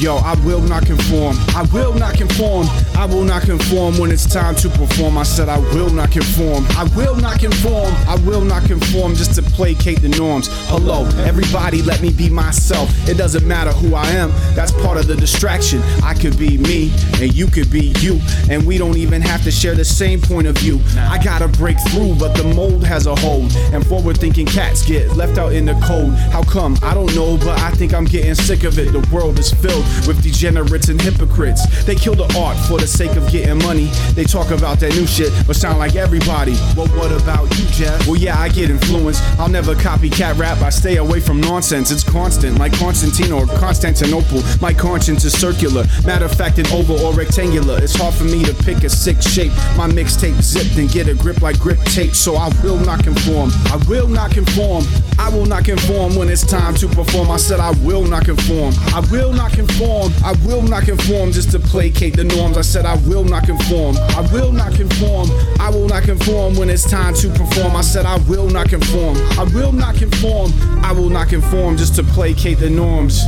Yo, I will not conform. I will not conform. I will not conform when it's time to perform. I said I will not conform. I will not conform. I will not conform just to placate the norms. Hello, everybody, let me be myself. It doesn't matter who I am. That's part of the distraction. I could be me, and you could be you, and we don't even have to share the same point of view. I gotta break through, but the mold has a hold, and forward-thinking cats get left out in the cold. How come? I don't know, but I think I'm getting sick of it. The world is filled with degenerates and hypocrites. They kill the art for the sake of getting money. They talk about that new shit, but sound like everybody. Well, what about you, Jeff? Well, yeah, I get influenced. I'll never copycat rap. I stay away from nonsense. It's constant, like Constantine or Constantinople. My conscience is circular. Matter of fact, an oval or rectangular. It's hard for me to pick a sick shape. My mixtape zipped and get a grip like grip tape, so I will not conform. I will not conform. I will not conform when it's time to perform. I said I will not conform. I will not conform. I will not conform just to placate the norms. I said I will not conform. I will not conform. I will not conform when it's time to perform. I said I will not conform. I will not conform. I will not conform just to placate the norms.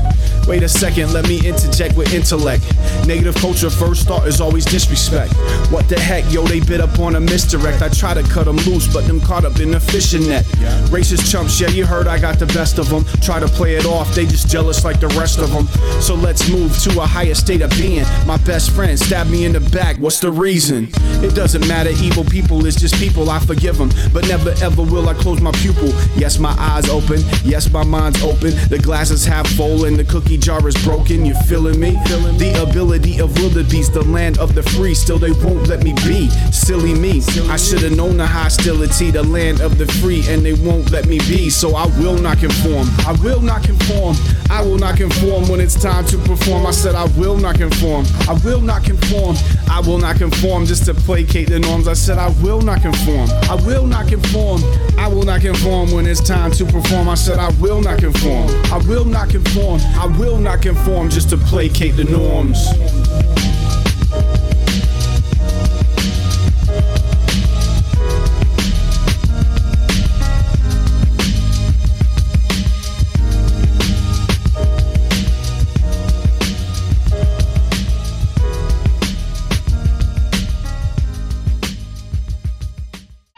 Wait a second, let me interject with intellect. Negative culture, first thought is always disrespect. What the heck, yo, they bit up on a misdirect. I try to cut them loose, but them caught up in the fishing net. Racist chumps, yeah, you heard I got the best of them. Try to play it off, they just jealous like the rest of them. So let's move to a higher state of being. My best friend stabbed me in the back, what's the reason? It doesn't matter, evil people is just people, I forgive them. But never ever will I close my pupil. Yes, my eyes open, yes, my mind's open. The glass is half full and the cookie jar is broken. You feeling me? The ability of wildebeest, the land of the free. Still, they won't let me be. Silly me. I should have known the hostility, the land of the free, and they won't let me be. So I will not conform. I will not conform. I will not conform when it's time to perform. I said I will not conform. I will not conform. I will not conform just to placate the norms. I said I will not conform. I will not conform. I will not conform when it's time to perform. I said I will not conform. I will not conform. I will not conform just to placate the norms.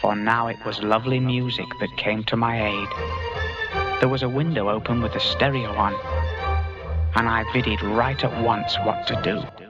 For now it was lovely music that came to my aid. There was a window open with a stereo on, and I viddied right at once what to do.